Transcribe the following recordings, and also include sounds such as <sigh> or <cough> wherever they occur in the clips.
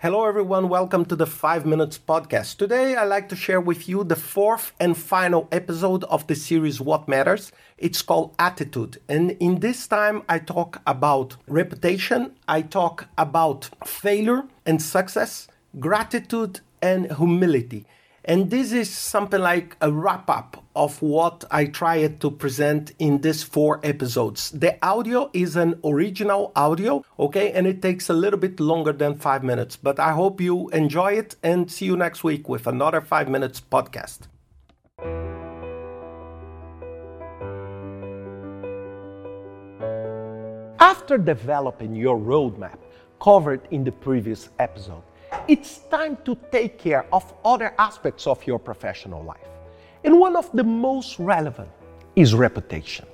Hello, everyone. Welcome to the 5 Minutes Podcast. Today, I'd like to share with you the fourth and final episode of the series What Matters. It's called Attitude. And in this time, I talk about reputation, I talk about failure and success, gratitude and humility. And this is something like a wrap up of what I tried to present in these four episodes. The audio is an original audio, okay, and it takes a little bit longer than five minutes. But I hope you enjoy it and see you next week with another five minutes podcast. After developing your roadmap covered in the previous episode, it's time to take care of other aspects of your professional life. And one of the most relevant is reputation.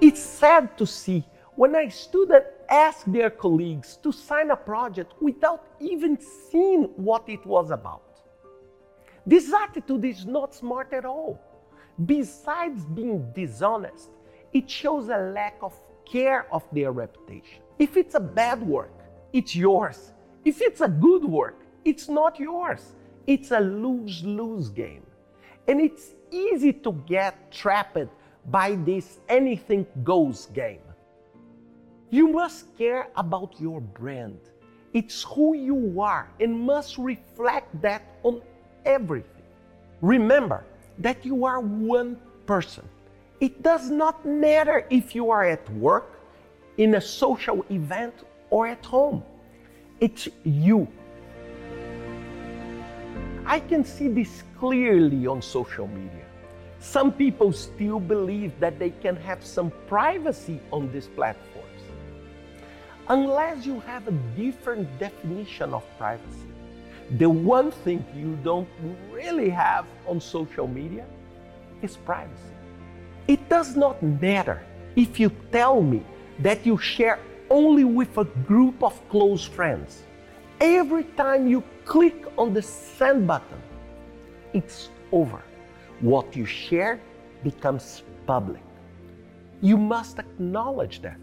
It's sad to see when a student asks their colleagues to sign a project without even seeing what it was about. This attitude is not smart at all. Besides being dishonest, it shows a lack of care of their reputation. If it's a bad work, it's yours. If it's a good work, it's not yours. It's a lose lose game. And it's easy to get trapped by this anything goes game. You must care about your brand. It's who you are and must reflect that on everything. Remember that you are one person. It does not matter if you are at work, in a social event, or at home. It's you. I can see this clearly on social media. Some people still believe that they can have some privacy on these platforms. Unless you have a different definition of privacy, the one thing you don't really have on social media is privacy. It does not matter if you tell me that you share only with a group of close friends. Every time you click on the send button, it's over. What you share becomes public. You must acknowledge that.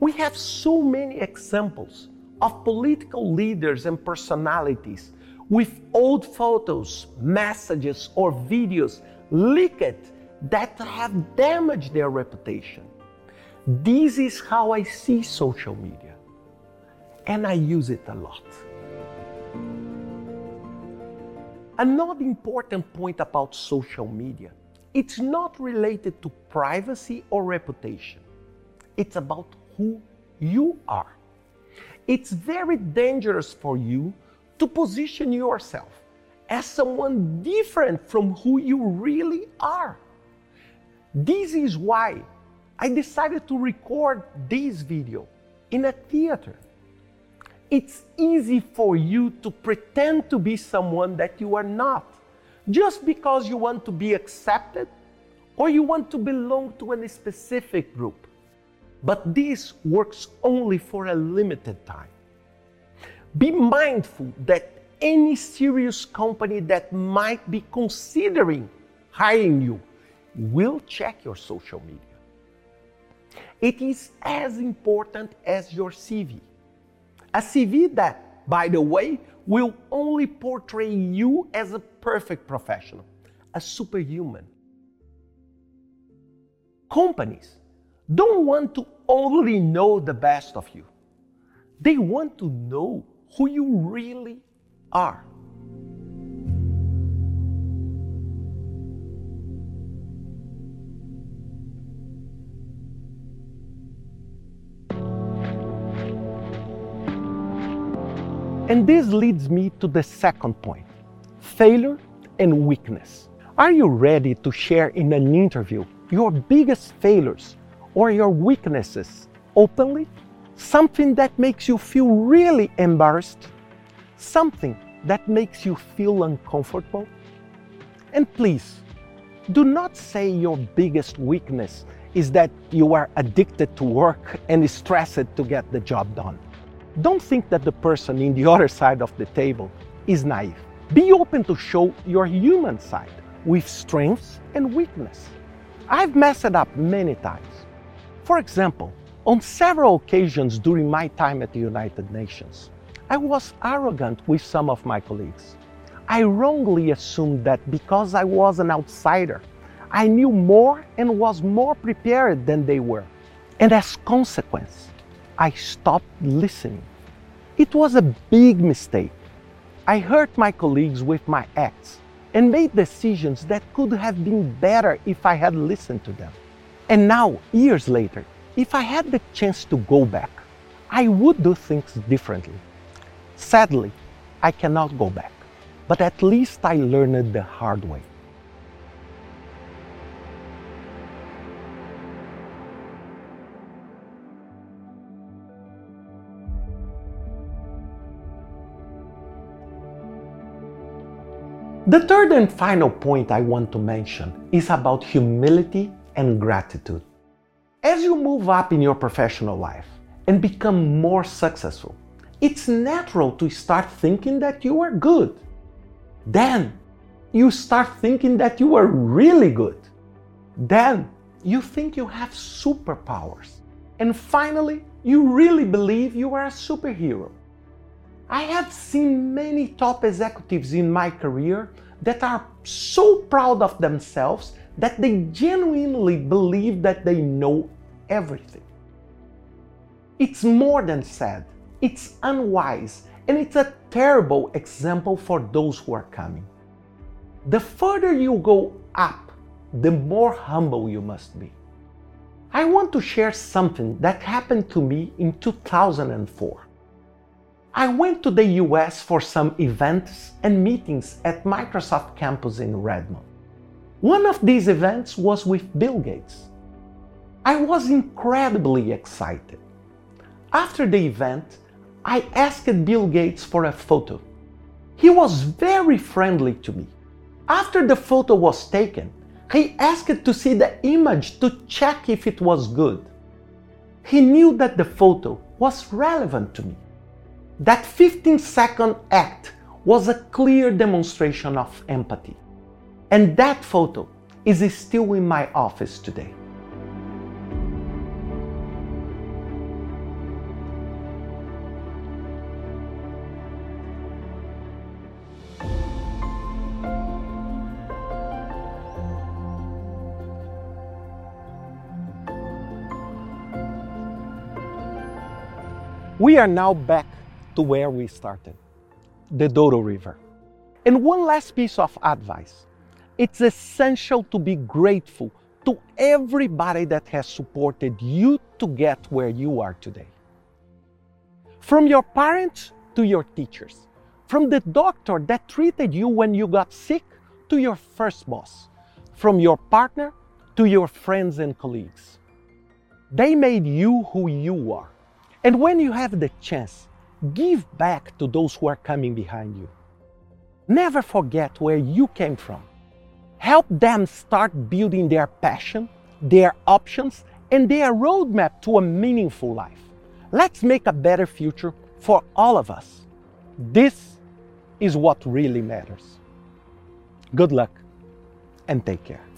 We have so many examples of political leaders and personalities with old photos, messages, or videos leaked that have damaged their reputation. This is how I see social media, and I use it a lot. Another important point about social media it's not related to privacy or reputation. It's about who you are. It's very dangerous for you to position yourself as someone different from who you really are. This is why I decided to record this video in a theater. It's easy for you to pretend to be someone that you are not just because you want to be accepted or you want to belong to a specific group. But this works only for a limited time. Be mindful that any serious company that might be considering hiring you will check your social media. It is as important as your CV. A CV that, by the way, will only portray you as a perfect professional, a superhuman. Companies don't want to only know the best of you, they want to know who you really are. And this leads me to the second point failure and weakness. Are you ready to share in an interview your biggest failures or your weaknesses openly? Something that makes you feel really embarrassed? Something that makes you feel uncomfortable? And please, do not say your biggest weakness is that you are addicted to work and stressed to get the job done. Don't think that the person in the <laughs> other side of the table is naive. Be open to show your human side with strengths and weakness. I've messed up many times. For example, on several occasions during my time at the United Nations, I was arrogant with some of my colleagues. I wrongly assumed that because I was an outsider, I knew more and was more prepared than they were. And as consequence, I stopped listening. It was a big mistake. I hurt my colleagues with my acts and made decisions that could have been better if I had listened to them. And now, years later, if I had the chance to go back, I would do things differently. Sadly, I cannot go back, but at least I learned the hard way. The third and final point I want to mention is about humility and gratitude. As you move up in your professional life and become more successful, it's natural to start thinking that you are good. Then you start thinking that you are really good. Then you think you have superpowers. And finally, you really believe you are a superhero. I have seen many top executives in my career that are so proud of themselves that they genuinely believe that they know everything. It's more than sad, it's unwise, and it's a terrible example for those who are coming. The further you go up, the more humble you must be. I want to share something that happened to me in 2004. I went to the US for some events and meetings at Microsoft campus in Redmond. One of these events was with Bill Gates. I was incredibly excited. After the event, I asked Bill Gates for a photo. He was very friendly to me. After the photo was taken, he asked to see the image to check if it was good. He knew that the photo was relevant to me. That 15 second act was a clear demonstration of empathy. And that photo is still in my office today. We are now back to where we started the Douro River. And one last piece of advice it's essential to be grateful to everybody that has supported you to get where you are today. From your parents to your teachers, from the doctor that treated you when you got sick to your first boss, from your partner to your friends and colleagues. They made you who you are. And when you have the chance, Give back to those who are coming behind you. Never forget where you came from. Help them start building their passion, their options, and their roadmap to a meaningful life. Let's make a better future for all of us. This is what really matters. Good luck and take care.